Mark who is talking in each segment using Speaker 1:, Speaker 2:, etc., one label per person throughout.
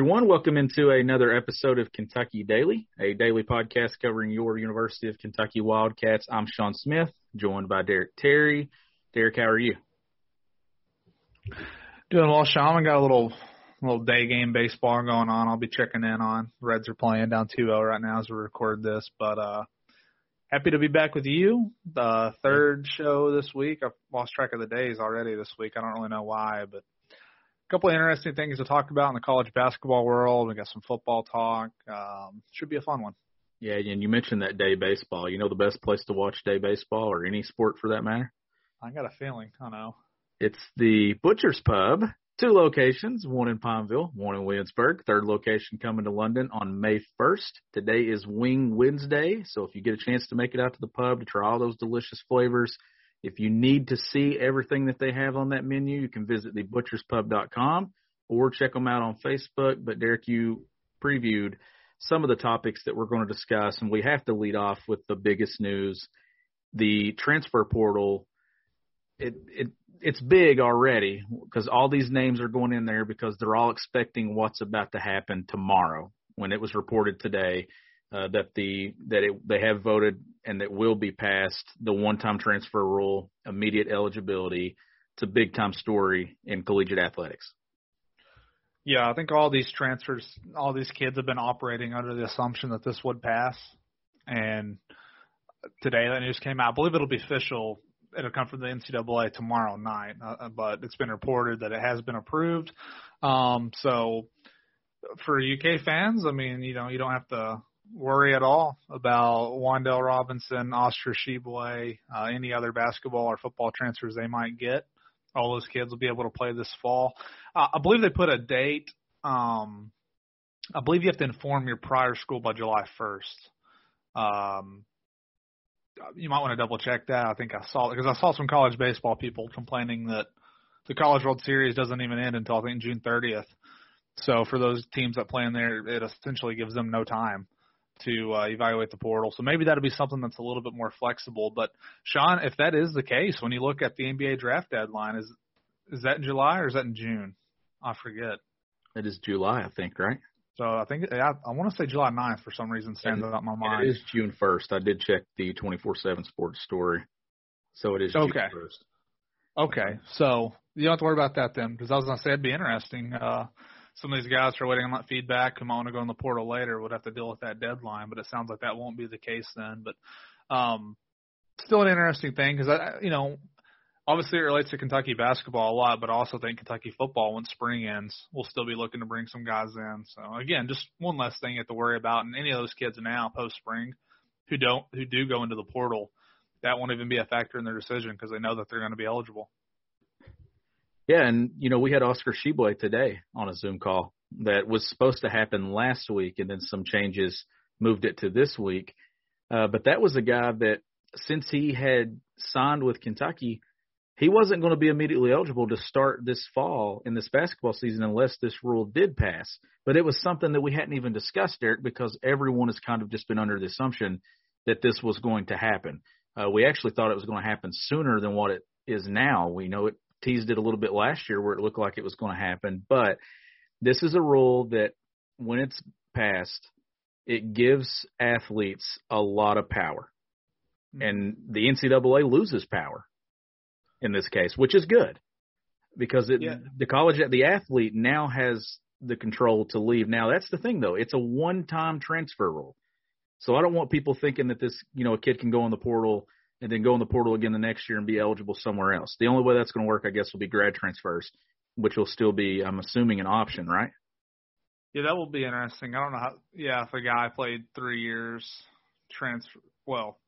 Speaker 1: Everyone. Welcome into another episode of Kentucky Daily, a daily podcast covering your University of Kentucky Wildcats. I'm Sean Smith, joined by Derek Terry. Derek, how are you?
Speaker 2: Doing well, Sean. I got a little little day game baseball going on. I'll be checking in on. Reds are playing down 2-0 right now as we record this, but uh happy to be back with you. The third show this week. I've lost track of the days already this week. I don't really know why, but couple of interesting things to talk about in the college basketball world. We got some football talk. Um, should be a fun one.
Speaker 1: Yeah, and you mentioned that day baseball. You know the best place to watch day baseball or any sport for that matter?
Speaker 2: I got a feeling. I know.
Speaker 1: It's the Butcher's Pub. Two locations, one in Pineville, one in Williamsburg. Third location coming to London on May 1st. Today is Wing Wednesday, so if you get a chance to make it out to the pub to try all those delicious flavors, if you need to see everything that they have on that menu, you can visit thebutcherspub.com or check them out on Facebook. But Derek, you previewed some of the topics that we're going to discuss, and we have to lead off with the biggest news: the transfer portal. It it it's big already because all these names are going in there because they're all expecting what's about to happen tomorrow. When it was reported today uh, that the that it, they have voted and that will be passed the one-time transfer rule, immediate eligibility. It's a big-time story in collegiate athletics.
Speaker 2: Yeah, I think all these transfers, all these kids have been operating under the assumption that this would pass, and today that news came out. I believe it'll be official. It'll come from the NCAA tomorrow night, uh, but it's been reported that it has been approved. Um, so for UK fans, I mean, you know, you don't have to worry at all about Wan'Dale Robinson, Oscar Tshiebwe, uh, any other basketball or football transfers they might get. All those kids will be able to play this fall. Uh, I believe they put a date. Um, I believe you have to inform your prior school by July 1st. Um, you might want to double check that. I think I saw because I saw some college baseball people complaining that the College World Series doesn't even end until I think June 30th. So for those teams that play in there, it essentially gives them no time to uh, evaluate the portal. So maybe that'll be something that's a little bit more flexible. But Sean, if that is the case, when you look at the NBA draft deadline, is is that in July or is that in June? I forget.
Speaker 1: It is July, I think, right?
Speaker 2: So I think I, I want to say July 9th for some reason stands out in my mind.
Speaker 1: It is June 1st. I did check the 24/7 Sports story, so it is June
Speaker 2: okay.
Speaker 1: 1st.
Speaker 2: Okay, so you don't have to worry about that then, because I was gonna say it'd be interesting. Uh, some of these guys are waiting on that feedback who might want to go in the portal later would have to deal with that deadline, but it sounds like that won't be the case then. But um, still an interesting thing because I, you know, obviously it relates to Kentucky basketball a lot, but I also think Kentucky football, when spring ends, we'll still be looking to bring some guys in. So again, just one less thing you have to worry about. And any of those kids now post spring who don't who do go into the portal, that won't even be a factor in their decision because they know that they're going to be eligible.
Speaker 1: Yeah, and you know we had Oscar Tshiebwe today on a Zoom call that was supposed to happen last week, and then some changes moved it to this week. Uh, but that was a guy that since he had signed with Kentucky, he wasn't going to be immediately eligible to start this fall in this basketball season unless this rule did pass. But it was something that we hadn't even discussed, Derek, because everyone has kind of just been under the assumption that this was going to happen. Uh, we actually thought it was going to happen sooner than what it is now. We know it teased it a little bit last year where it looked like it was going to happen, but this is a rule that when it's passed, it gives athletes a lot of power. Hmm. And the NCAA loses power in this case, which is good because it,
Speaker 2: Yeah.
Speaker 1: the college, the athlete now has the control to leave. Now that's the thing though. It's a one-time transfer rule. So I don't want people thinking that this, you know, a kid can go in the portal and then go in the portal again the next year and be eligible somewhere else. The only way that's going to work, I guess, will be grad transfers, which will still be, I'm assuming, an option, right?
Speaker 2: Yeah, that will be interesting. I don't know how. Yeah, if a guy played three years, transfer. Well,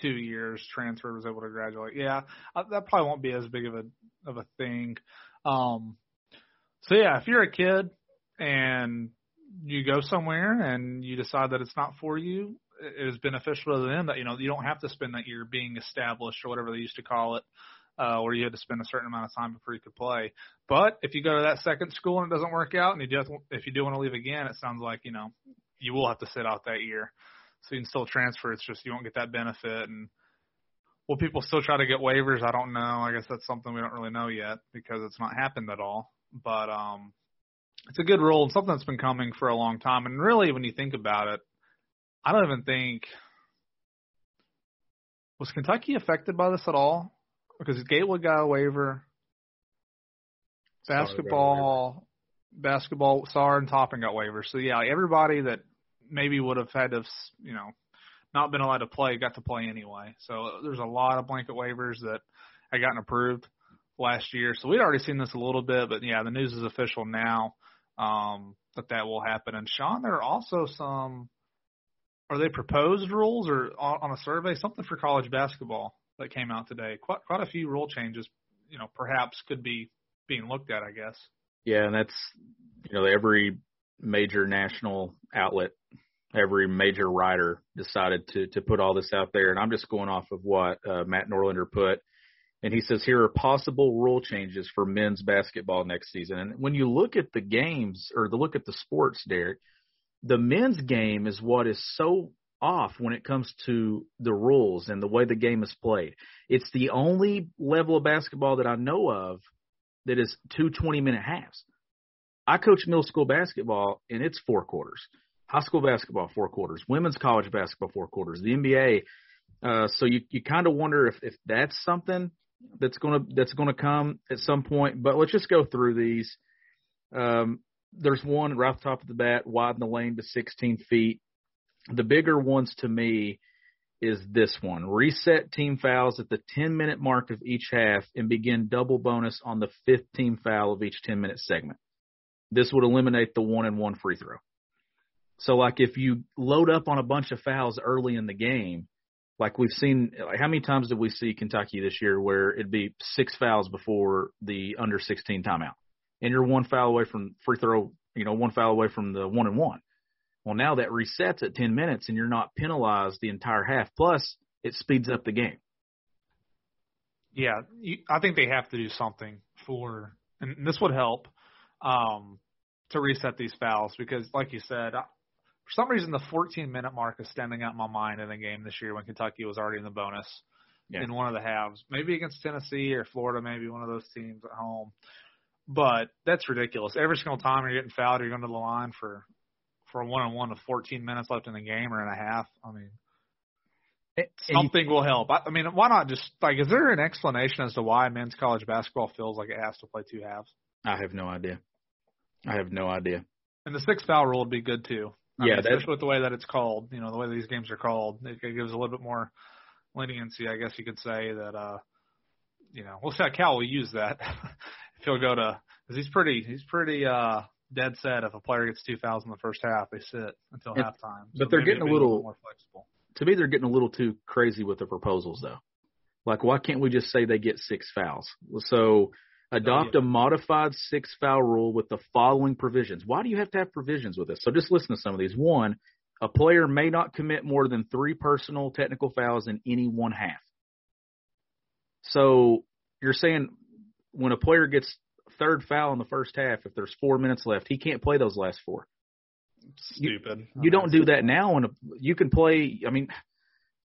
Speaker 2: two years, transfer was able to graduate. Yeah, uh, that probably won't be as big of a of a thing. Um, so yeah, if you're a kid and you go somewhere and you decide that it's not for you, it is beneficial to them that you know you don't have to spend that year being established or whatever they used to call it, uh, where you had to spend a certain amount of time before you could play. But if you go to that second school and it doesn't work out, and you just if you do want to leave again, it sounds like you know you will have to sit out that year. So you can still transfer. It's just you won't get that benefit. And will people still try to get waivers? I don't know. I guess that's something we don't really know yet because it's not happened at all. But um, it's a good rule and something that's been coming for a long time. And really, when you think about it, I don't even think was Kentucky affected by this at all because Gatewood got a waiver. Basketball, basketball, Sarr and Toppin got waivers. So yeah, everybody that maybe would have had to, you know, not been allowed to play got to play anyway. So there's a lot of blanket waivers that had gotten approved last year. So we'd already seen this a little bit, but yeah, the news is official now um, that that will happen. And Sean, there are also some. Are they proposed rules or on, a survey something for college basketball that came out today? Quite quite a few rule changes, you know, perhaps could be being looked at. I guess.
Speaker 1: Yeah, and that's you know every major national outlet, every major writer decided to to put all this out there, and I'm just going off of what uh, Matt Norlander put. And he says here are possible rule changes for men's basketball next season. And when you look at the games or the look at the sports, Derek, the men's game is what is so off when it comes to the rules and the way the game is played. It's the only level of basketball that I know of that is two 20 minute halves. I coach middle school basketball and it's four quarters. High school basketball, four quarters. Women's college basketball, four quarters. The NBA. Uh, so you, you kind of wonder if, if that's something that's to, that's to come at some point, but let's just go through these. Um, there's one right off the top of the bat, widen the lane to 16 feet. The bigger ones to me is this one. Reset team fouls at the 10 minute mark of each half and begin double bonus on the fifth team foul of each 10 minute segment. This would eliminate the one and one free throw. So like if you load up on a bunch of fouls early in the game, like we've seen, like how many times did we see Kentucky this year where it'd be six fouls before the under 16 timeout, and you're one foul away from free throw, you know, one foul away from the one and one. Well, now that resets at 10 minutes, and you're not penalized the entire half. Plus, it speeds up the game.
Speaker 2: Yeah, you, I think they have to do something for, and this would help um, to reset these fouls because, like you said, I, for some reason the 14 minute mark is standing out in my mind in the game this year when Kentucky was already in the bonus yeah. in one of the halves, maybe against Tennessee or Florida, maybe one of those teams at home. But that's ridiculous. Every single time you're getting fouled, you're going to the line for for a one on one with 14 minutes left in the game or and a half. I mean, something will help. I, I mean, why not just like? Is there an explanation as to why men's college basketball feels like it has to play two halves?
Speaker 1: I have no idea. I have no idea.
Speaker 2: And the six foul rule would be good too. I
Speaker 1: yeah,
Speaker 2: mean, especially with the way that it's called. You know, the way these games are called, it, it gives a little bit more leniency, I guess you could say that. uh You know, we'll see how Cal will use that. if he'll go to, because he's pretty, he's pretty uh dead set. If a player gets two fouls in the first half, they sit until and, halftime. So
Speaker 1: but they're getting a little,
Speaker 2: more flexible.
Speaker 1: To me, they're getting a little too crazy with the proposals, though. Like, why can't we just say they get six fouls? So Adopt oh, yeah. a modified six foul rule with the following provisions. Why do you have to have provisions with this? So just listen to some of these. One, a player may not commit more than three personal technical fouls in any one half. So you're saying when a player gets third foul in the first half, if there's four minutes left, he can't play those last four.
Speaker 2: Stupid.
Speaker 1: You, you don't do that now. When a, you can play, I mean,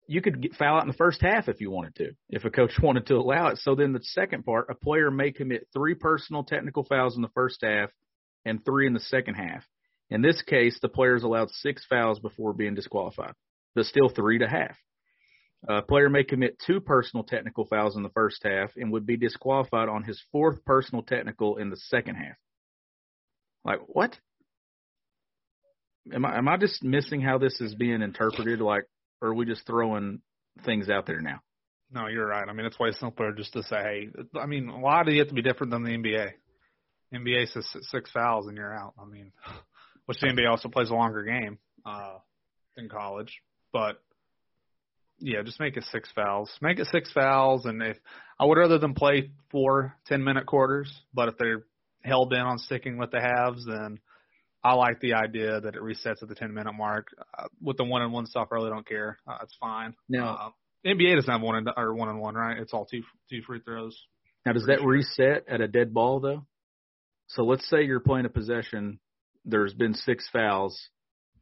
Speaker 1: you could get, foul out in the first half if you wanted to, if a coach wanted to allow it. So then the second part, a player may commit three personal technical fouls in the first half and three in the second half. In this case, the player is allowed six fouls before being disqualified, but still three to half. A player may commit two personal technical fouls in the first half and would be disqualified on his fourth personal technical in the second half. Like what? Am I am I just missing how this is being interpreted? Like or are we just throwing things out there now?
Speaker 2: No, you're right. I mean, it's way simpler just to say, hey, I mean, why do you have to be different than the NBA? NBA says six fouls and you're out. I mean, which the NBA also plays a longer game uh, than college. But yeah, just make it six fouls. Make it six fouls, and if I would rather them play four ten minute quarters, but if they're held in on sticking with the halves, then I like the idea that it resets at the ten minute mark. Uh, with the one and one stuff, I really don't care. Uh, it's fine.
Speaker 1: Now,
Speaker 2: uh, NBA doesn't have one and or one and one, right? It's all two two free throws.
Speaker 1: now does that reset at a dead ball though? So let's say you're playing a possession. There's been six fouls,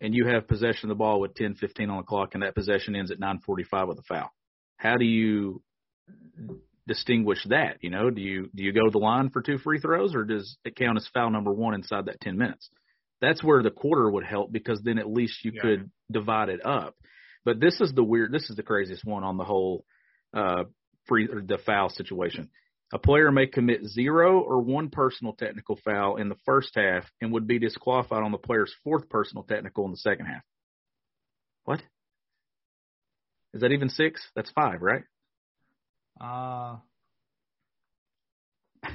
Speaker 1: and you have possession of the ball with 10, 15 on the clock, and that possession ends at 9:45 with a foul. How do you distinguish that? You know, do you do you go to the line for two free throws, or does it count as foul number one inside that 10 minutes? That's where the quarter would help because then at least you
Speaker 2: Yeah.
Speaker 1: could divide it up. But this is the weird. This is the craziest one on the whole uh, free or the foul situation. A player may commit zero or one personal technical foul in the first half and would be disqualified on the player's fourth personal technical in the second half. What? Is that even six? That's five, right?
Speaker 2: Uh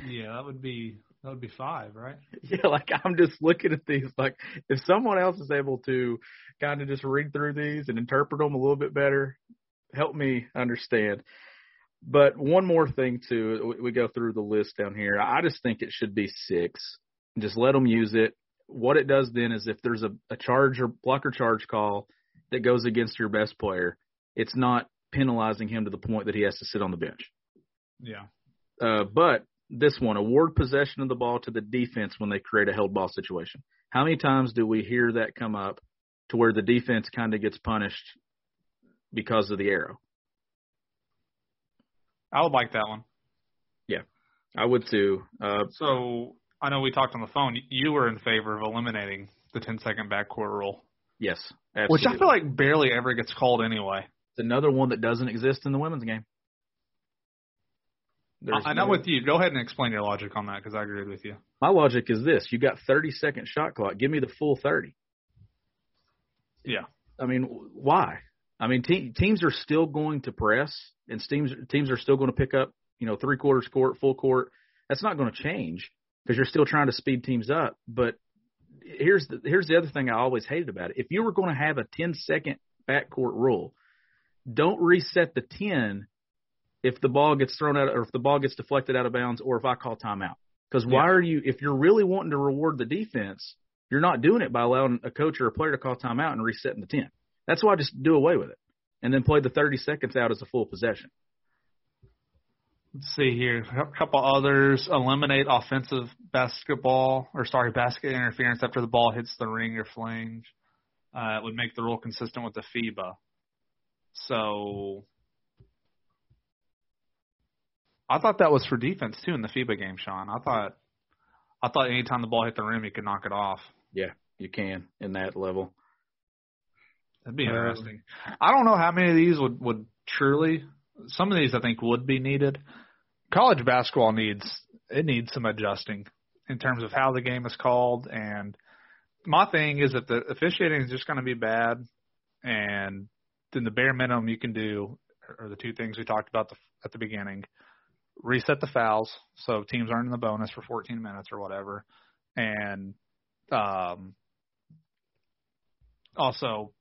Speaker 2: yeah, that would be that would be five, right?
Speaker 1: Yeah, like I'm just looking at these. Like, if someone else is able to kind of just read through these and interpret them a little bit better, help me understand. But one more thing too, we- go through the list down here. I just think it should be six. Just let them use it. What it does then is if there's a, a charge or block or charge call that goes against your best player, it's not penalizing him to the point that he has to sit on the bench.
Speaker 2: Yeah.
Speaker 1: Uh, but this one, award possession of the ball to the defense when they create a held ball situation. How many times do we hear that come up to where the defense kind of gets punished because of the arrow?
Speaker 2: I would like that one.
Speaker 1: Yeah, I would too. Uh,
Speaker 2: So I know we talked on the phone. You were in favor of eliminating the 10 second backcourt rule,
Speaker 1: yes,
Speaker 2: which. I feel like barely ever gets called anyway.
Speaker 1: it's another one that doesn't exist in the women's game. There's
Speaker 2: I, I know
Speaker 1: no-
Speaker 2: with you. Go ahead and explain your logic on that because I agreed with you.
Speaker 1: my logic is this: you got 30 second shot clock. Give me the full 30.
Speaker 2: Yeah.
Speaker 1: I mean, why? I mean, te- teams are still going to press, and teams teams are still going to pick up, you know, three quarters court, full court. That's not going to change because you're still trying to speed teams up. But here's the here's the other thing I always hated about it. If you were going to have a 10 second backcourt rule, don't reset the 10 if the ball gets thrown out or if the ball gets deflected out of bounds or if I call timeout. Because why
Speaker 2: Yeah.
Speaker 1: are you if you're really wanting to reward the defense, you're not doing it by allowing a coach or a player to call timeout and resetting the 10. That's why I just do away with it and then play the 30 seconds out as a full possession.
Speaker 2: Let's see here. A couple others. Eliminate offensive basketball, or sorry, basket interference after the ball hits the ring or flange. Uh, it would make the rule consistent with the FIBA. So I thought that was for defense too in the FIBA game, Sean. I thought I thought anytime the ball hit the rim, you could knock it off.
Speaker 1: Yeah, you can in that level.
Speaker 2: That'd be
Speaker 3: Um,
Speaker 2: interesting. I don't know how many of these would would truly. Some of these I think would be needed. College basketball needs it needs some adjusting in terms of how the game is called. And my thing is that the officiating is just going to be bad, and then the bare minimum you can do are the two things we talked about the, at the beginning: reset the fouls so teams aren't in the bonus for 14 minutes or whatever, and um, also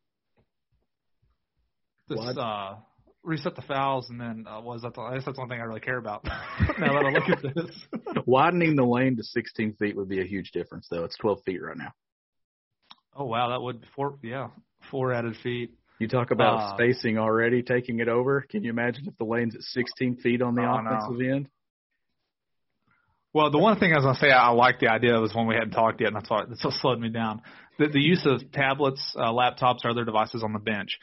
Speaker 1: What?
Speaker 2: uh reset the fouls and then uh, was that the, I guess that's one thing I really care about now that I look at this.
Speaker 1: Widening the lane to 16 feet would be a huge difference, though. It's 12 feet right now.
Speaker 2: oh wow, that would four yeah four added feet.
Speaker 1: You talk about
Speaker 2: Uh,
Speaker 1: spacing already, taking it over. Can you imagine if the lane's at 16 feet on the
Speaker 2: Oh, no.
Speaker 1: offensive end?
Speaker 2: Well, the one thing I was gonna say I like the idea was when we hadn't talked yet, and that's why that's what slowed me down. The, the use of tablets, uh, laptops, or other devices on the bench.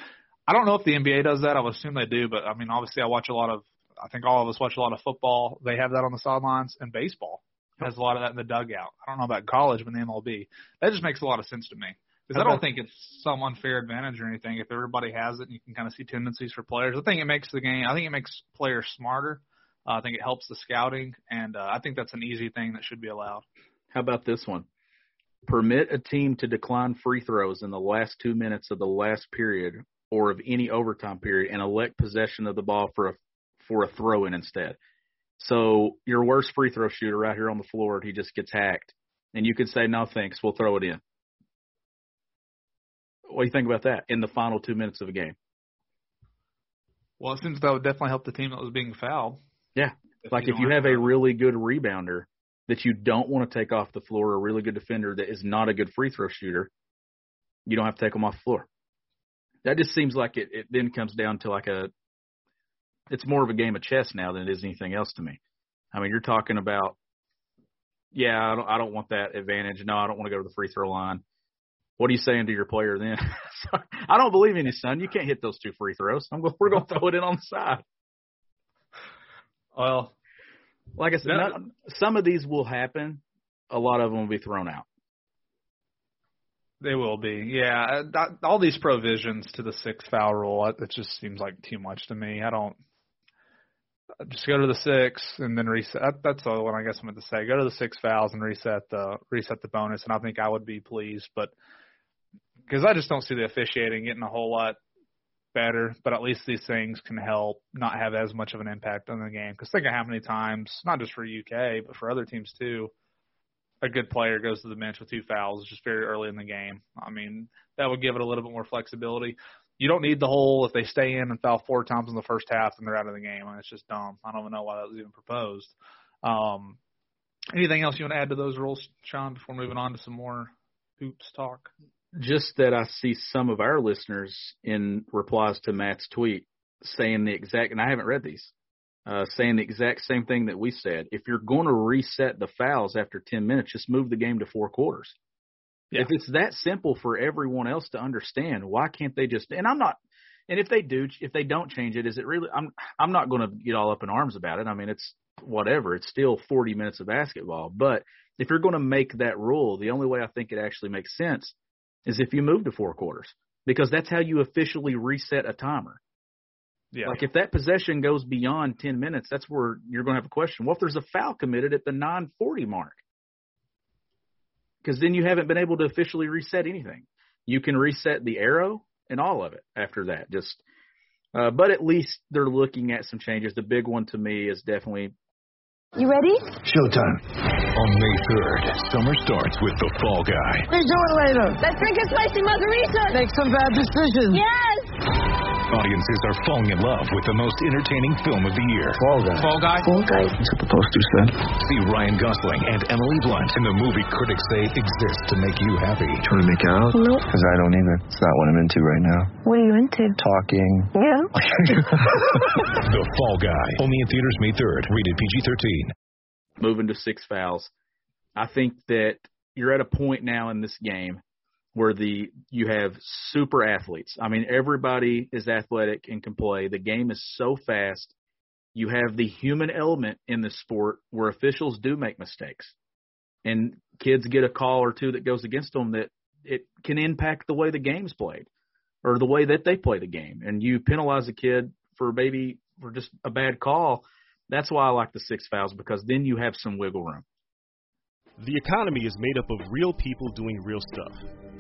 Speaker 2: I don't know if the NBA does that. I would assume they do, but I mean, obviously, I watch a lot of. I think all of us watch a lot of football. They have that on the sidelines, and baseball has a lot of that in the dugout. I don't know about college, but the MLB, that just makes a lot of sense to me because I don't think it's some unfair advantage or anything. If everybody has it, and you can kind of see tendencies for players. I think it makes the game. I think it makes players smarter. Uh, I think it helps the scouting, and uh, I think that's an easy thing that should be allowed.
Speaker 1: How about this one? Permit a team to decline free throws in the last two minutes of the last period or of any overtime period and elect possession of the ball for a for a throw in instead. So your worst free throw shooter right here on the floor, he just gets hacked. And you can say, No thanks, we'll throw it in. What do you think about that in the final two minutes of a game?
Speaker 2: Well, it seems that would definitely help the team that was being fouled.
Speaker 1: Yeah,
Speaker 2: If
Speaker 1: like
Speaker 2: you
Speaker 1: if you have a really good rebounder that you don't want to take off the floor, a really good defender that is not a good free throw shooter, you don't have to take them off the floor. That just seems like it. It then comes down to like a. It's more of a game of chess now than it is anything else to me. I mean, you're talking about. Yeah, I don't. I don't want that advantage. No, I don't want to go to the free throw line. What are you saying to your player then? I don't believe in you, son. You can't hit those two free throws. I'm going. We're going to throw it in on the side.
Speaker 2: well,
Speaker 1: Like I said,
Speaker 2: That-
Speaker 1: not, some of these will happen. A lot of them will be thrown out.
Speaker 2: They will be, yeah. uh, That, all these provisions to the six foul rule, it, it just seems like too much to me. I don't just go to the six and then reset. That's the one I guess I'm going to say. Go to the six fouls and reset the reset the bonus, and I think I would be pleased. But because I just don't see the officiating getting a whole lot better, but at least these things can help not have as much of an impact on the game. Because think of how many times, not just for UK, but for other teams too, a good player goes to the bench with two fouls just very early in the game. I mean, that would give it a little bit more flexibility. You don't need the whole if they stay in and foul four times in the first half and they're out of the game. Mean, it's just dumb. I don't even know why that was even proposed. Um, anything else you want to add to those rules, Sean, before moving on to some more hoops talk?
Speaker 1: Just that I see some of our listeners in replies to Matt's tweet saying the exact, and I haven't read these, uh, saying the exact same thing that we said. If you're going to reset the fouls after 10 minutes, just move the game to four quarters.
Speaker 2: Yeah.
Speaker 1: If it's that simple for everyone else to understand, why can't they just? And I'm not. And if they do, if they don't change it, is it really? I'm I'm not going to get all up in arms about it. I mean, it's whatever. It's still 40 minutes of basketball. But if you're going to make that rule, the only way I think it actually makes sense is if you move to four quarters because that's how you officially reset a timer.
Speaker 2: Yeah.
Speaker 1: Like if that possession goes beyond 10 minutes, that's where you're going to have a question. Well, if there's a foul committed at the 940 mark? Because then you haven't been able to officially reset anything. You can reset the arrow and all of it after that. Just, uh, but at least they're looking at some changes. The big one to me is definitely
Speaker 4: You ready?
Speaker 5: Showtime. On May 3rd, summer starts with The Fall Guy.
Speaker 4: Let's do it later. Let's drink a spicy margarita. Make some bad decisions. Yes.
Speaker 5: Audiences are falling in love with the most entertaining film of the year.
Speaker 3: Fall guy.
Speaker 2: Fall guy.
Speaker 4: Fall guys.
Speaker 5: That's what the poster said. See Ryan Gosling and Emily Blunt in the movie critics say exists to make you happy.
Speaker 6: Trying to make it out?
Speaker 4: Nope.
Speaker 6: Because I don't either. It's not what I'm into right now.
Speaker 4: What are you into?
Speaker 6: Talking.
Speaker 4: Yeah.
Speaker 5: the Fall Guy. Only in theaters May 3rd. Rated PG-13.
Speaker 1: moving to six fouls. I think that you're at a point now in this game where the you have super athletes. I mean, everybody is athletic and can play. The game is so fast. You have the human element in the sport where officials do make mistakes, and kids get a call or two that goes against them that it can impact the way the game's played or the way that they play the game. And you penalize a kid for maybe for just a bad call. That's why I like the six fouls because then you have some wiggle room.
Speaker 7: The economy is made up of real people doing real stuff,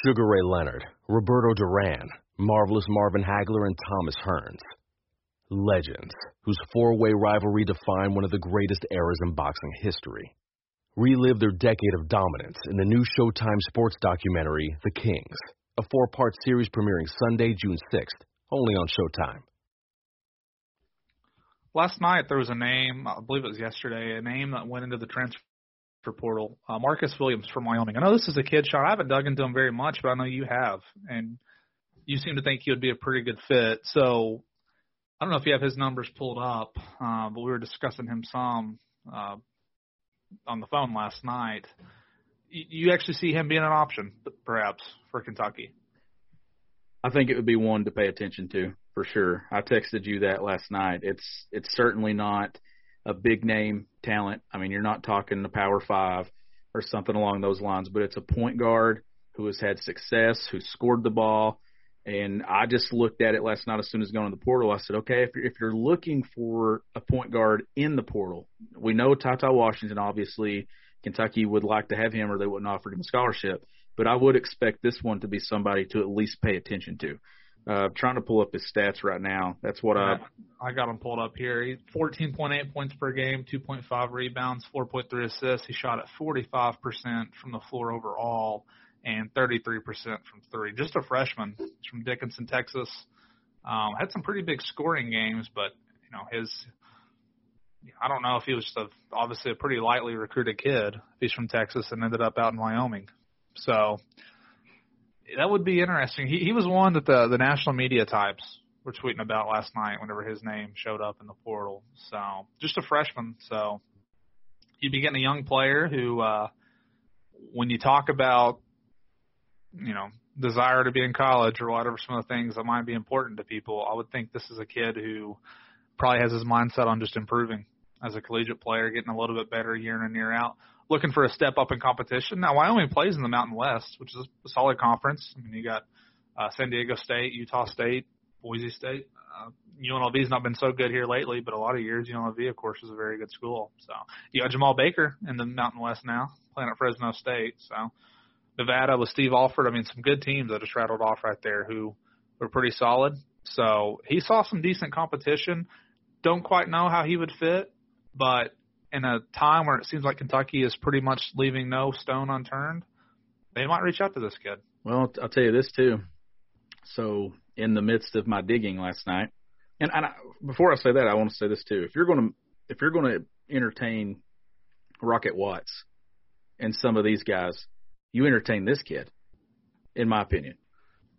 Speaker 8: Sugar Ray Leonard, Roberto Duran, Marvelous Marvin Hagler, and Thomas Hearns. Legends, whose four way rivalry defined one of the greatest eras in boxing history. Relive their decade of dominance in the new Showtime sports documentary, The Kings, a four part series premiering Sunday, June 6th, only on Showtime.
Speaker 2: Last night there was a name, I believe it was yesterday, a name that went into the transfer portal. Uh, Marcus Williams from Wyoming. I know this is a kid, Sean. I haven't dug into him very much, but I know you have, and you seem to think he would be a pretty good fit. So I don't know if you have his numbers pulled up, uh, but we were discussing him some uh, on the phone last night. You, you actually see him being an option, perhaps, for Kentucky.
Speaker 1: I think it would be one to pay attention to for sure. I texted you that last night. It's it's certainly not a big name talent. I mean, you're not talking the Power Five or something along those lines, but it's a point guard who has had success, who scored the ball, And I just looked at it last night as soon as going to the portal. I said, okay, if you're, if you're looking for a point guard in the portal, we know TyTy Washington, obviously, Kentucky would like to have him or they wouldn't offer him a scholarship. But I would expect this one to be somebody to at least pay attention to. Uh, trying to pull up his stats right now. That's what I.
Speaker 2: I got him pulled up here. He 14.8 points per game, 2.5 rebounds, 4.3 assists. He shot at 45% from the floor overall and 33% from three. Just a freshman He's from Dickinson, Texas. Um, had some pretty big scoring games, but you know his. I don't know if he was just a, obviously a pretty lightly recruited kid. He's from Texas and ended up out in Wyoming, so that would be interesting. He he was one that the the national media types were tweeting about last night whenever his name showed up in the portal. So just a freshman. So you'd be getting a young player who, uh, when you talk about, you know, desire to be in college or whatever some of the things that might be important to people, I would think this is a kid who probably has his mindset on just improving as a collegiate player, getting a little bit better year in and year out looking for a step up in competition. Now Wyoming plays in the Mountain West, which is a solid conference. I mean, you got uh, San Diego State, Utah State, Boise State. Uh, UNLV's not been so good here lately, but a lot of years UNLV, of course, is a very good school. So you got Jemarl Baker in the Mountain West now, playing at Fresno State. So Nevada with Steve Alford. I mean, some good teams that just rattled off right there who were pretty solid. So he saw some decent competition. Don't quite know how he would fit, but in a time where it seems like Kentucky is pretty much leaving no stone unturned, they might reach out to this kid.
Speaker 1: Well, I'll tell you this too. So, in the midst of my digging last night, and, and I, before I say that, I want to say this too. If you're going to if you're going to entertain Rocket Watts and some of these guys, you entertain this kid, in my opinion.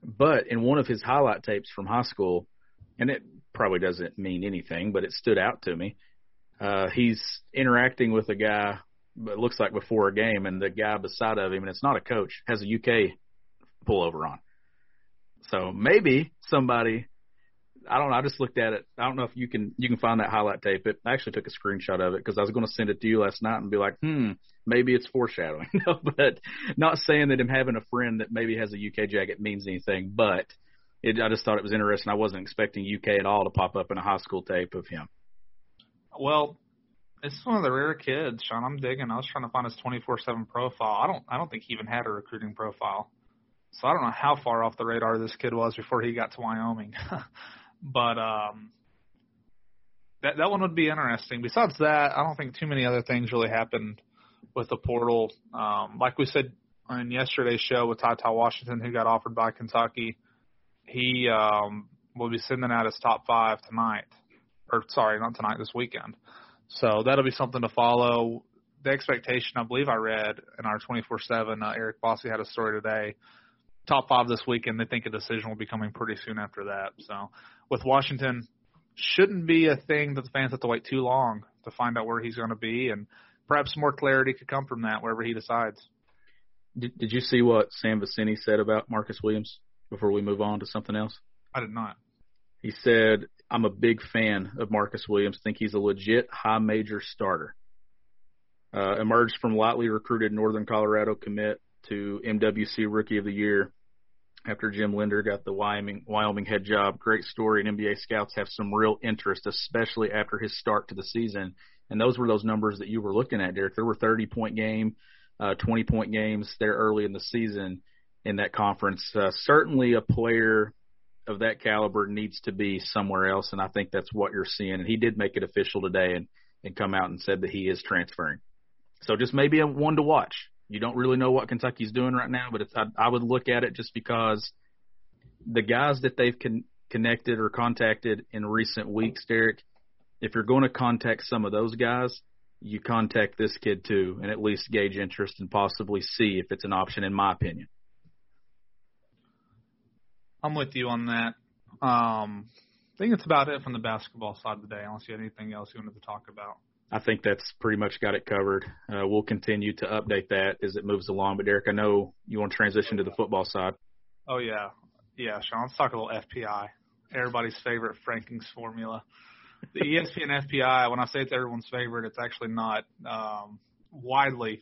Speaker 1: But in one of his highlight tapes from high school, and it probably doesn't mean anything, but it stood out to me uh, he's interacting with a guy, it looks like before a game, and the guy beside of him, and it's not a coach, has a UK pullover on. So maybe somebody, I don't know. I just looked at it. I don't know if you can you can find that highlight tape. It I actually took a screenshot of it because I was going to send it to you last night and be like, hmm, maybe it's foreshadowing. no, but not saying that him having a friend that maybe has a UK jacket means anything, but it, I just thought it was interesting. I wasn't expecting UK at all to pop up in a high school tape of him.
Speaker 2: Well, it's one of the rare kids, Sean. I'm digging. I was trying to find his 24/7 profile. I don't. I don't think he even had a recruiting profile. So I don't know how far off the radar this kid was before he got to Wyoming. but um, that that one would be interesting. Besides that, I don't think too many other things really happened with the portal. Um, like we said on yesterday's show with Ty Ty Washington, who got offered by Kentucky, he um, will be sending out his top five tonight or sorry, not tonight, this weekend. So that'll be something to follow. The expectation, I believe I read in our 24/7, uh, Eric Bossi had a story today. Top five this weekend. They think a decision will be coming pretty soon after that. So with Washington, shouldn't be a thing that the fans have to wait too long to find out where he's going to be, and perhaps more clarity could come from that wherever he decides.
Speaker 1: Did, did you see what Sam Vecenie said about Marcus Williams before we move on to something else?
Speaker 2: I did not.
Speaker 1: He said I'm a big fan of Marcus Williams. Think he's a legit high major starter. Uh, emerged from lightly recruited Northern Colorado commit to MWC Rookie of the Year after Jim Linder got the Wyoming Wyoming head job. Great story, and NBA scouts have some real interest, especially after his start to the season. And those were those numbers that you were looking at, Derek. There were 30 point game, uh, 20 point games there early in the season in that conference. Uh, certainly a player of that caliber needs to be somewhere else, and I think that's what you're seeing. And he did make it official today and and come out and said that he is transferring. So just maybe a one to watch. You don't really know what Kentucky's doing right now, but it's, I, I would look at it just because the guys that they've con- connected or contacted in recent weeks, Derek. If you're going to contact some of those guys, you contact this kid too, and at least gauge interest and possibly see if it's an option. In my opinion.
Speaker 2: I'm with you on that. Um, I think it's about it from the basketball side of the day, unless you had anything else you wanted to talk about.
Speaker 1: I think that's pretty much got it covered. Uh, we'll continue to update that as it moves along. But Derek, I know you want to transition to the football side.
Speaker 2: Oh yeah, yeah, Sean. Let's talk a little FPI. Everybody's favorite Frankings formula. The ESPN FPI. When I say it's everyone's favorite, it's actually not um, widely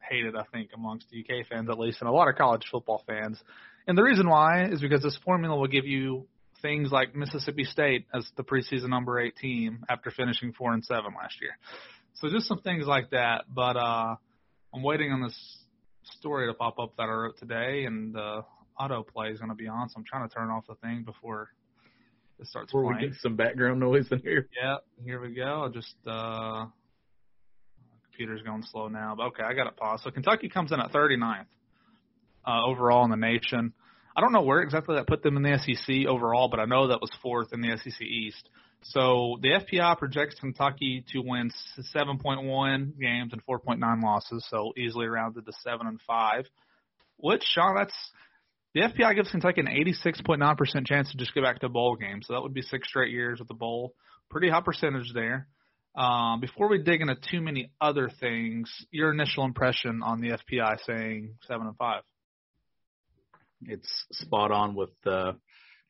Speaker 2: hated. I think amongst UK fans at least, and a lot of college football fans And the reason why is because this formula will give you things like Mississippi State as the preseason number eight team after finishing four and seven last year. So just some things like that. But uh, I'm waiting on this story to pop up that I wrote today, and the autoplay is going to be on. So I'm trying to turn off the thing before it starts
Speaker 1: Before
Speaker 2: playing.
Speaker 1: we get some background noise in here.
Speaker 2: Yeah, here we go. I'll just uh computer's going slow now, but okay, I got it paused. So Kentucky comes in at 39th uh, overall in the nation. I don't know where exactly that put them in the SEC overall, but I know that was fourth in the SEC East. So the FPI projects Kentucky to win 7.1 games and 4.9 losses, so easily rounded to seven and five. Which Sean, that's the FPI gives Kentucky an 86.9% chance to just go back to a bowl game. So that would be six straight years with the bowl. Pretty high percentage there. Um, before we dig into too many other things, your initial impression on the FPI saying seven and five?
Speaker 1: It's spot on with uh,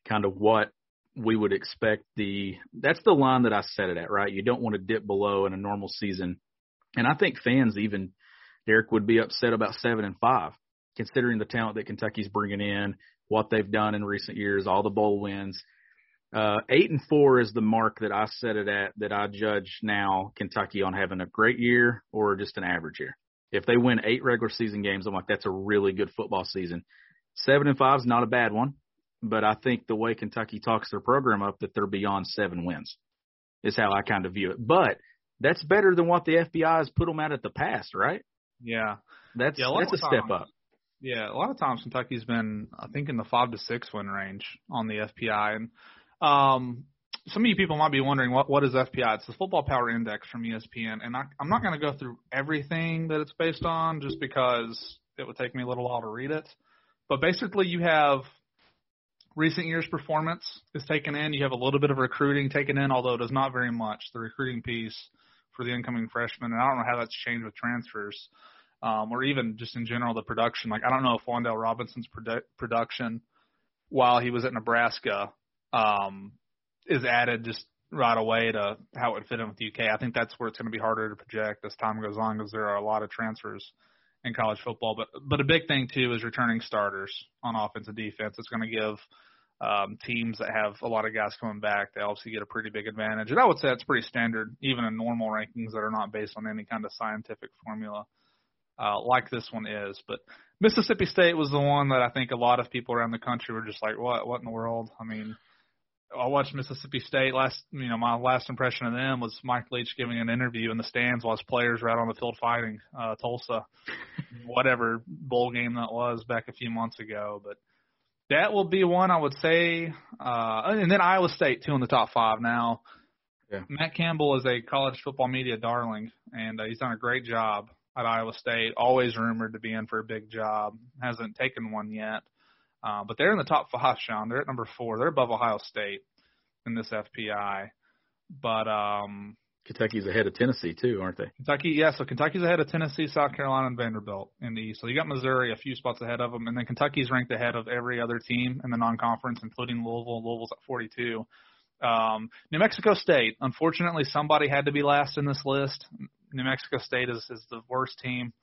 Speaker 1: kind of what we would expect. The that's the line that I set it at, right? You don't want to dip below in a normal season, and I think fans even Derek would be upset about seven and five, considering the talent that Kentucky's bringing in, what they've done in recent years, all the bowl wins. Uh, eight and four is the mark that I set it at that I judge now Kentucky on having a great year or just an average year. If they win eight regular season games, I'm like, that's a really good football season. Seven and five is not a bad one, but I think the way Kentucky talks their program up that they're beyond seven wins is how I kind of view it. But that's better than what the FPI has put them at at the past, right?
Speaker 2: Yeah,
Speaker 1: That's
Speaker 2: Yeah, a
Speaker 1: that's a step
Speaker 2: times.
Speaker 1: up.
Speaker 2: Yeah, a lot of times Kentucky's been, I think, in the five to six win range on the FPI, and um, some of you people might be wondering what what is FPI? It's the Football Power Index from ESPN, and I, I'm not going to go through everything that it's based on, just because it would take me a little while to read it. But basically, you have recent years' performance is taken in. You have a little bit of recruiting taken in, although it is not very much. The recruiting piece for the incoming freshmen, and I don't know how that's changed with transfers um, or even just in general the production. Like I don't know if Wan'Dale Robinson's produ- production while he was at Nebraska um, is added just right away to how it would fit in with UK. I think that's where it's going to be harder to project as time goes on because there are a lot of transfers in college football. But but a big thing too is returning starters on offense and defense. It's going to give um, teams that have a lot of guys coming back, they obviously get a pretty big advantage. And I would say it's pretty standard, even in normal rankings that are not based on any kind of scientific formula uh, like this one is. But Mississippi State was the one that I think a lot of people around the country were just like, what, what in the world? I mean, I watched Mississippi State last, you know, my last impression of them was Mike Leach giving an interview in the stands while his players were out on the field fighting, uh, Tulsa, whatever bowl game that was back a few months ago. But that will be one I would say, uh, and then Iowa State too in the top five now.
Speaker 1: Yeah.
Speaker 2: Matt Campbell is a college football media darling, and uh, he's done a great job at Iowa State. Always rumored to be in for a big job. Hasn't taken one yet. Uh, but they're in the top five, Sean. They're at number four. They're above Ohio State in this FPI. But um,
Speaker 1: Kentucky's ahead of Tennessee too, aren't they?
Speaker 2: Kentucky, yeah. So Kentucky's ahead of Tennessee, South Carolina, and Vanderbilt in the East. So you got Missouri a few spots ahead of them, and then Kentucky's ranked ahead of every other team in the non-conference, including Louisville. Louisville's at 42. Um, New Mexico State, unfortunately, somebody had to be last in this list. New Mexico State is is the worst team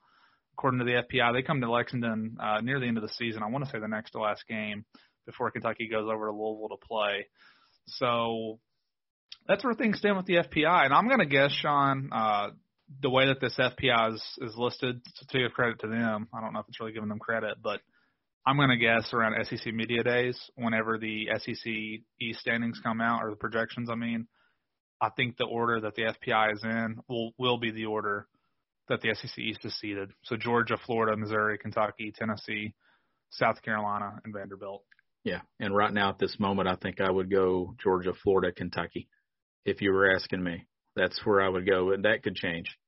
Speaker 2: according to the FPI. They come to Lexington uh, near the end of the season. I want to say the next to last game before Kentucky goes over to Louisville to play. So that's where things stand with the FPI. And I'm going to guess, Sean, uh, the way that this FPI is, is listed, to give credit to them, I don't know if it's really giving them credit, but I'm going to guess around SEC Media Days, whenever the SEC East standings come out, or the projections, I mean, I think the order that the FPI is in will will be the order that the SEC East is seeded. So Georgia, Florida, Missouri, Kentucky, Tennessee, South Carolina, and Vanderbilt.
Speaker 1: Yeah, and right now at this moment, I think I would go Georgia, Florida, Kentucky. If you were asking me, that's where I would go, and that could change.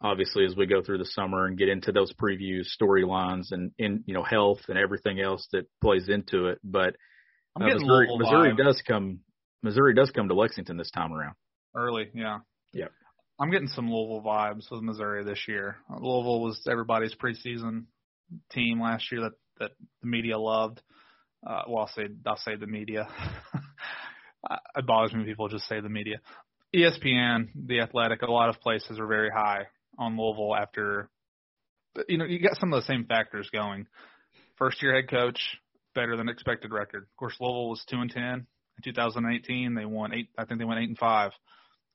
Speaker 1: Obviously, as we go through the summer and get into those previews, storylines, and in you know health and everything else that plays into it. But uh, Missouri, Missouri does come. Missouri does come to Lexington this time around.
Speaker 2: Early, yeah.
Speaker 1: Yep.
Speaker 2: I'm getting some Louisville vibes with Missouri this year. Louisville was everybody's preseason team last year that that the media loved. Uh, well, I'll say I'll say the media. It bothers me when people just say the media. ESPN, The Athletic, a lot of places are very high on Louisville after. You know, you got some of the same factors going. First year head coach, better than expected record. Of course, Louisville was two and ten in 2018. They won eight. I think they went eight and five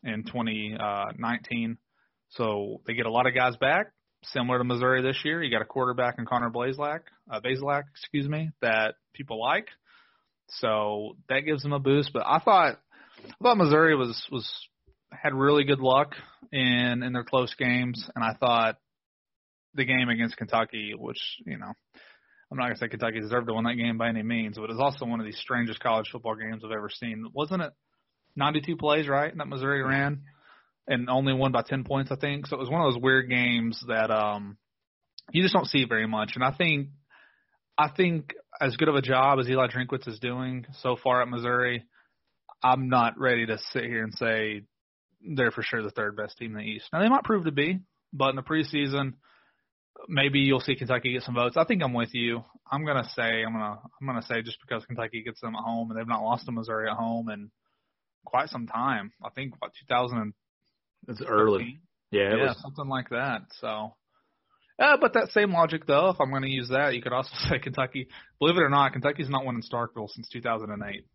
Speaker 2: in 2019. So they get a lot of guys back, similar to Missouri this year. You got a quarterback in Connor Blazelak, uh, Bazelak, excuse me, that people like. So that gives them a boost. But I thought, I thought Missouri was was had really good luck in in their close games, and I thought the game against Kentucky, which you know, I'm not gonna say Kentucky deserved to win that game by any means, but it's also one of the strangest college football games I've ever seen. Wasn't it 92 plays, right? That Missouri ran, and only won by 10 points, I think. So it was one of those weird games that um you just don't see very much. And I think I think as good of a job as Eli Drinkwitz is doing so far at Missouri, I'm not ready to sit here and say they're for sure the third best team in the East. Now they might prove to be, but in the preseason, maybe you'll see Kentucky get some votes. I think I'm with you. I'm gonna say I'm gonna I'm gonna say just because Kentucky gets them at home and they've not lost to Missouri at home in quite some time. I think what 2000.
Speaker 1: It's early. Yeah,
Speaker 2: yeah,
Speaker 1: was,
Speaker 2: something like that. So. Uh, but that same logic, though, if I'm going to use that, you could also say Kentucky. Believe it or not, Kentucky's not won in Starkville since 2008.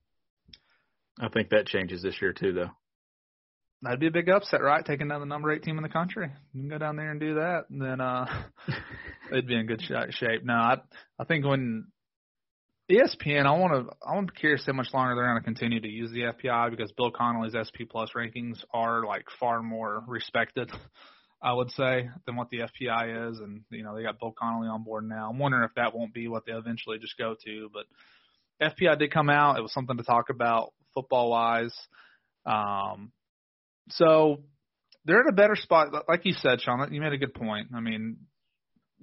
Speaker 1: I think that changes this year too, though.
Speaker 2: That'd be a big upset, right? Taking down the number eight team in the country. You can go down there and do that, and then uh, it'd be in good shape. No, I I think when ESPN, I want to I'm curious how much longer they're going to continue to use the FPI because Bill Connelly's SP Plus rankings are like far more respected. I would say, than what the FPI is. And, you know, they got Bill Connelly on board now. I'm wondering if that won't be what they eventually just go to. But FPI did come out. It was something to talk about football wise. Um, so they're in a better spot. Like you said, Sean, you made a good point. I mean,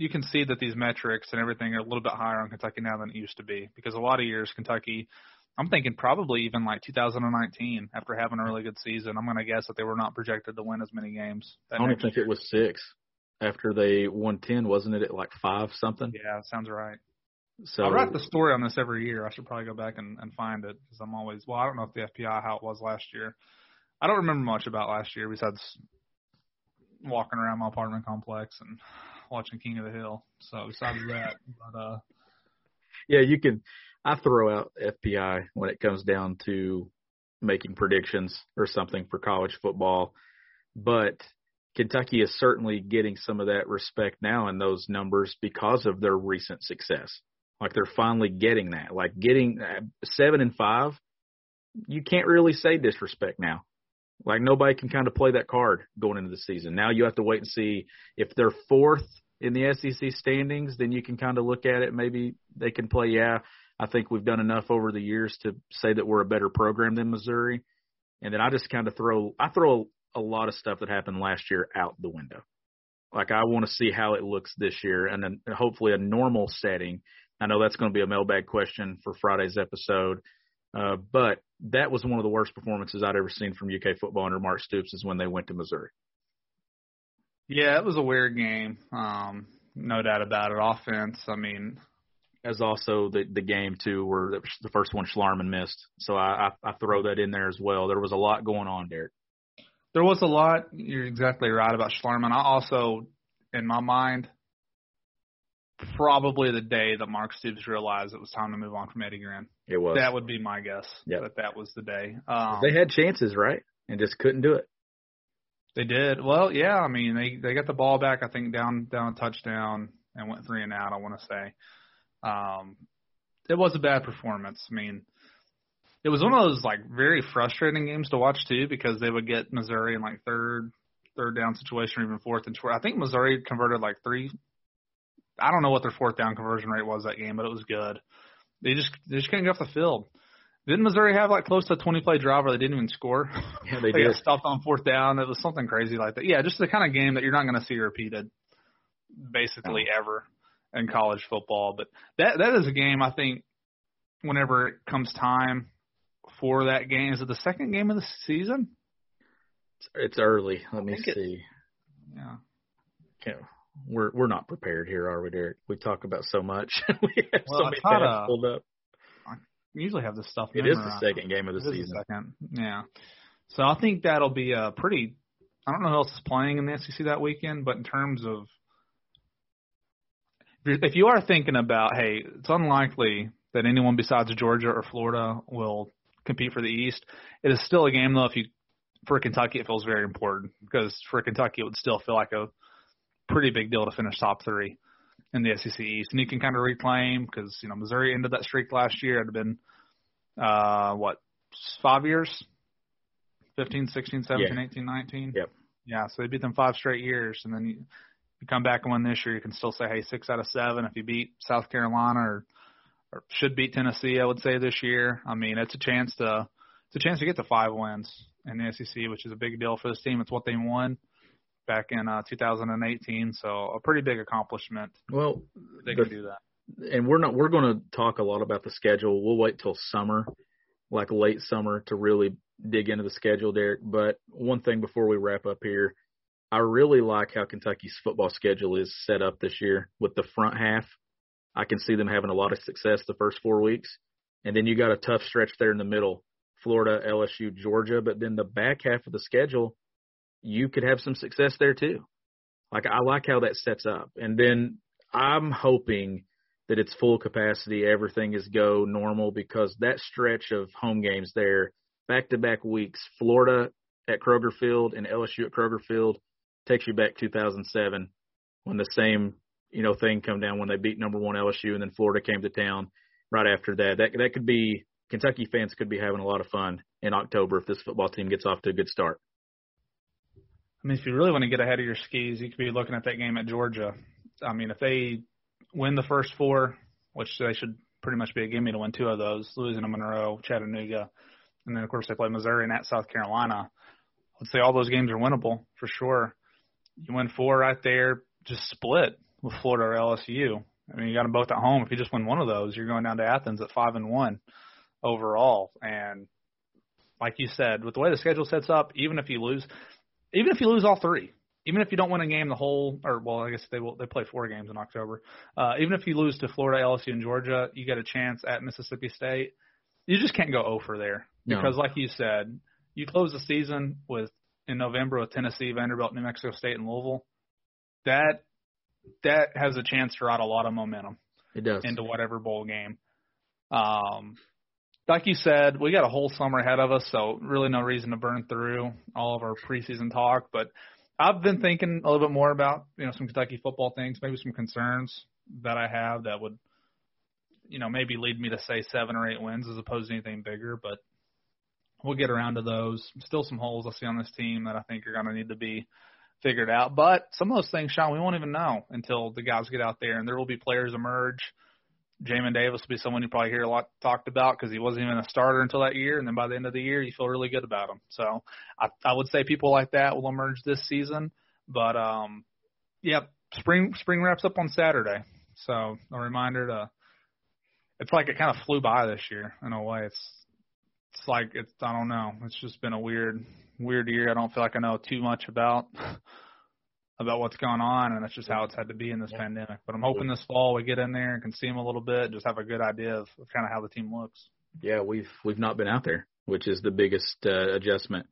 Speaker 2: you can see that these metrics and everything are a little bit higher on Kentucky now than it used to be because a lot of years Kentucky – I'm thinking probably even like 2019 after having a really good season. I'm going to guess that they were not projected to win as many games.
Speaker 1: I don't think year. it was six after they won 10, wasn't it at like five something?
Speaker 2: Yeah, sounds right.
Speaker 1: So
Speaker 2: I write the story on this every year. I should probably go back and, and find it because I'm always well. I don't know if the FPI how it was last year. I don't remember much about last year besides walking around my apartment complex and watching King of the Hill. So besides that, but uh,
Speaker 1: yeah, you can I throw out FPI when it comes down to making predictions or something for college football. But Kentucky is certainly getting some of that respect now in those numbers because of their recent success. Like they're finally getting that. Like getting uh, seven and five, you can't really say disrespect now. Like nobody can kind of play that card going into the season. Now you have to wait and see if they're fourth in the SEC standings, then you can kind of look at it. Maybe they can play, yeah, I think we've done enough over the years to say that we're a better program than Missouri. And then I just kind of throw I throw a lot of stuff that happened last year out the window. Like I want to see how it looks this year, and then hopefully a normal setting. I know that's going to be a mailbag question for Friday's episode, uh, but that was one of the worst performances I'd ever seen from UK football under Mark Stoops is when they went to Missouri.
Speaker 2: Yeah, it was a weird game. Um, no doubt about it. Offense, I mean,
Speaker 1: as also the the game too, where the first one Schlarman missed. So I, I I throw that in there as well. There was a lot going on, Derek.
Speaker 2: There was a lot. You're exactly right about Schlarman. I also, in my mind, probably the day that Mark Stoops realized it was time to move on from Eddie Gran.
Speaker 1: It was.
Speaker 2: That would be my guess.
Speaker 1: Yep.
Speaker 2: That that was the day. Um,
Speaker 1: they had chances, right, and just couldn't do it.
Speaker 2: They did. Well, yeah. I mean, they they got the ball back. I think down down a touchdown and went three and out. I want to say. Um, it was a bad performance. I mean, it was one of those like very frustrating games to watch too because they would get Missouri in like third third down situation or even fourth and short. I think Missouri converted like three. I don't know what their fourth down conversion rate was that game, but it was good. They just they just couldn't get off the field. Didn't Missouri have like close to a 20 play drive where they didn't even score?
Speaker 1: Yeah, they,
Speaker 2: they
Speaker 1: did.
Speaker 2: got stopped on fourth down. It was something crazy like that. Yeah, just the kind of game that you're not going to see repeated basically oh. ever in college football. But that that is a game I think whenever it comes time for that game. Is it the second game of the season?
Speaker 1: It's early. Let me see.
Speaker 2: It, yeah.
Speaker 1: Okay. We're we're not prepared here, are we, Derek? We talk about so much. we have
Speaker 2: well,
Speaker 1: so many tabs pulled up.
Speaker 2: I usually have this stuff.
Speaker 1: It
Speaker 2: memorized.
Speaker 1: is the second game of the
Speaker 2: it
Speaker 1: season.
Speaker 2: The second. Yeah. So I think that'll be a pretty. I don't know who else is playing in the SEC that weekend, but in terms of if you are thinking about, hey, it's unlikely that anyone besides Georgia or Florida will compete for the East. It is still a game though. If you for Kentucky, it feels very important because for Kentucky, it would still feel like a pretty big deal to finish top three in the SEC East, and you can kind of reclaim because you know Missouri ended that streak last year. It had been uh, what five years, 15, 16, 17,
Speaker 1: Yeah.
Speaker 2: 18, 19.
Speaker 1: Yep.
Speaker 2: Yeah, so they beat them five straight years, and then you, you come back and win this year. You can still say, hey, six out of seven. If you beat South Carolina or or should beat Tennessee, I would say this year. I mean, it's a chance to it's a chance to get to five wins in the SEC, which is a big deal for this team. It's what they won back in uh, 2018, so a pretty big accomplishment.
Speaker 1: Well,
Speaker 2: They
Speaker 1: the-
Speaker 2: can do that.
Speaker 1: and we're not we're going to talk a lot about the schedule. We'll wait till summer, like late summer, to really dig into the schedule, Derek. But one thing before we wrap up here, I really like how Kentucky's football schedule is set up this year with the front half. I can see them having a lot of success the first four weeks, and then you got a tough stretch there in the middle: Florida, LSU, Georgia. But then the back half of the schedule, you could have some success there too. Like I like how that sets up, and then I'm hoping that it's full capacity, everything is go normal because that stretch of home games there, back to back weeks, Florida at Kroger Field and LSU at Kroger Field takes you back 2007 when the same, you know, thing come down when they beat number 1 LSU and then Florida came to town right after that. That that could be Kentucky fans could be having a lot of fun in October if this football team gets off to a good start.
Speaker 2: I mean, if you really want to get ahead of your skis, you could be looking at that game at Georgia. I mean, if they win the first four, which they should pretty much be a gimme to win two of those, Louisiana Monroe, Chattanooga, and then of course they play Missouri and at South Carolina. Let's say all those games are winnable for sure. You win four right there, just split with Florida or LSU. I mean, you got them both at home. If you just win one of those, you're going down to Athens at five and one overall. And like you said, with the way the schedule sets up, even if you lose, even if you lose all three, even if you don't win a game the whole, or well, I guess they will. They play four games in October. Uh, even if you lose to Florida, LSU, and Georgia, you get a chance at Mississippi State. You just can't go over there
Speaker 1: No.
Speaker 2: because, like you said, you close the season with in November with Tennessee, Vanderbilt, New Mexico State, and Louisville. That that has a chance to ride a lot of momentum
Speaker 1: It does.
Speaker 2: into whatever bowl game. Um, like you said, we got a whole summer ahead of us, so really no reason to burn through all of our preseason talk. But I've been thinking a little bit more about you know some Kentucky football things, maybe some concerns that I have that would you know maybe lead me to say seven or eight wins as opposed to anything bigger. But we'll get around to those. Still some holes I see on this team that I think are going to need to be figured out. But some of those things, Sean, we won't even know until the guys get out there, and there will be players emerge. Jamin Davis will be someone you probably hear a lot talked about because he wasn't even a starter until that year, and then by the end of the year, you feel really good about him. So I, I would say people like that will emerge this season. But um, yeah, spring spring wraps up on Saturday, so a reminder to. It's like it kind of flew by this year in a way. It's it's like it's I don't know. It's just been a weird weird year. I don't feel like I know too much about about what's going on, and that's just how it's had to be in this pandemic. But I'm hoping this fall we get in there and can see them a little bit, just have a good idea of, of kind of how the team looks.
Speaker 1: Yeah, we've we've not been out there, which is the biggest uh, adjustment.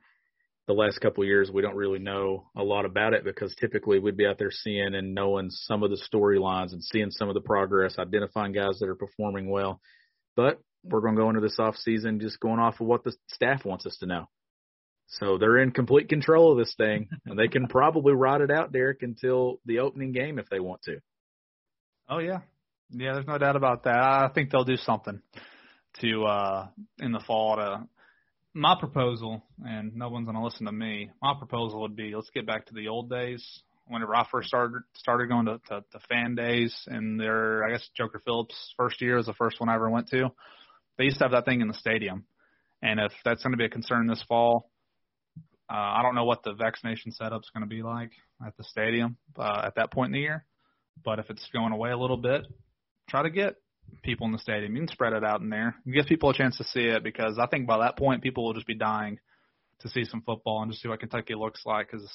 Speaker 1: The last couple of years, we don't really know a lot about it because typically we'd be out there seeing and knowing some of the storylines and seeing some of the progress, identifying guys that are performing well. But we're going to go into this off season just going off of what the staff wants us to know. So they're in complete control of this thing, and they can probably ride it out, Derek, until the opening game if they want to.
Speaker 2: Oh yeah, yeah. There's no doubt about that. I think they'll do something to uh in the fall to. My proposal, and no one's gonna listen to me. My proposal would be let's get back to the old days. Whenever I first started started going to, to, to fan days, and there, I guess Joker Phillips' first year was the first one I ever went to. They used to have that thing in the stadium, and if that's going to be a concern this fall, uh, I don't know what the vaccination setup's going to be like at the stadium uh, at that point in the year. But if it's going away a little bit, try to get people in the stadium. You can spread it out in there. You give people a chance to see it because I think by that point people will just be dying to see some football and just see what Kentucky looks like. Because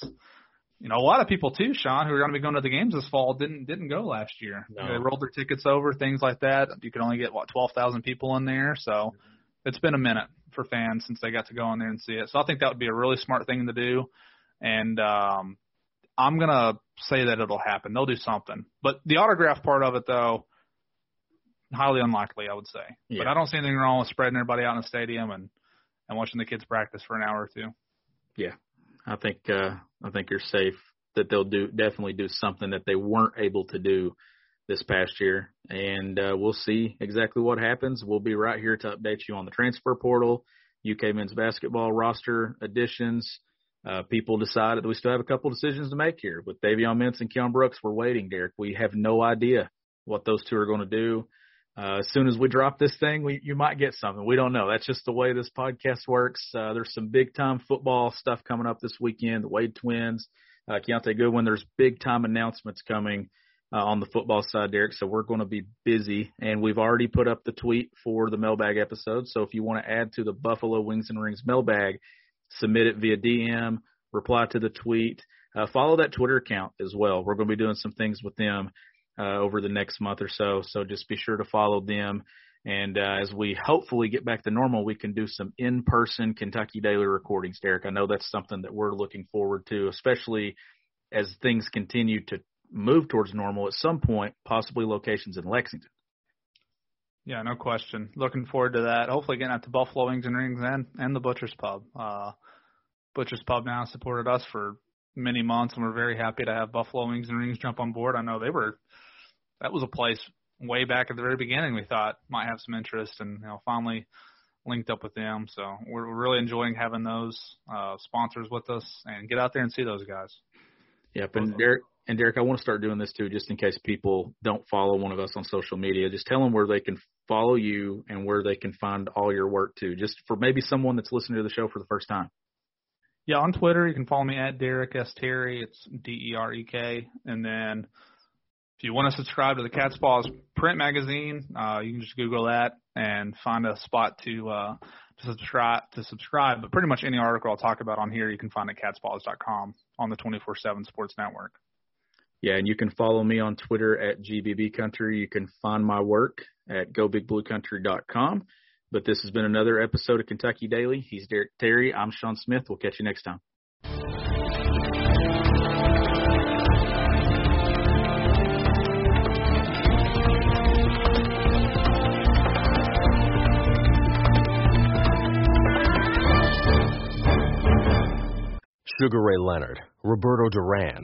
Speaker 2: you know a lot of people too, Sean, who are going to be going to the games this fall didn't didn't go last year.
Speaker 1: No.
Speaker 2: They rolled their tickets over, things like that. You could only get what twelve thousand people in there, so it's been a minute for fans since they got to go in there and see it. So I think that would be a really smart thing to do. And um I'm gonna say that it'll happen. They'll do something. But the autograph part of it though, highly unlikely, I would say.
Speaker 1: Yeah.
Speaker 2: But I don't see anything wrong with spreading everybody out in the stadium and and watching the kids practice for an hour or two.
Speaker 1: Yeah, I think uh, I think you're safe that they'll do definitely do something that they weren't able to do this past year, and uh, we'll see exactly what happens. We'll be right here to update you on the transfer portal, UK men's basketball roster additions. Uh, people decided that we still have a couple decisions to make here with Davion Mintz and Keon Brooks. We're waiting, Derek. We have no idea what those two are going to do. Uh, as soon as we drop this thing, we, you might get something. We don't know. That's just the way this podcast works. Uh, there's some big time football stuff coming up this weekend. The Wade twins, uh, Keontae Goodwin. There's big time announcements coming uh, on the football side, Derek. So we're going to be busy, and we've already put up the tweet for the mailbag episode. So if you want to add to the Buffalo Wings and Rings mailbag, submit it via DM, reply to the tweet. Uh, follow that Twitter account as well. We're going to be doing some things with them uh, over the next month or so. So just be sure to follow them. And uh, as we hopefully get back to normal, we can do some in-person Kentucky Daily recordings, Derek. I know that's something that we're looking forward to, especially as things continue to move towards normal at some point, possibly locations in Lexington.
Speaker 2: Yeah, no question. Looking forward to that. Hopefully getting out to Buffalo Wings and Rings and, and the Butcher's Pub. Uh, Butcher's Pub now supported us for many months, and we're very happy to have Buffalo Wings and Rings jump on board. I know they were that was a place way back at the very beginning we thought might have some interest, and you know finally linked up with them. So we're, we're really enjoying having those uh, sponsors with us, and get out there and see those guys.
Speaker 1: Yep, and Derek and Derek, I want to start doing this too, just in case people don't follow one of us on social media. Just tell them where they can follow you and where they can find all your work too. Just for maybe someone that's listening to the show for the first time.
Speaker 2: Yeah, on Twitter you can follow me at Derek S Terry. It's D E R E K, and then if you want to subscribe to the Cats' Pause print magazine, uh, you can just Google that and find a spot to uh, to subscribe to subscribe. But pretty much any article I'll talk about on here, you can find at catspause.com on the 24/7 Sports Network.
Speaker 1: Yeah, and you can follow me on Twitter at GBB Country. You can find my work at gobigbluecountry.com. But this has been another episode of Kentucky Daily. He's Derek Terry. I'm Sean Smith. We'll catch you next time.
Speaker 8: Sugar Ray Leonard, Roberto Duran,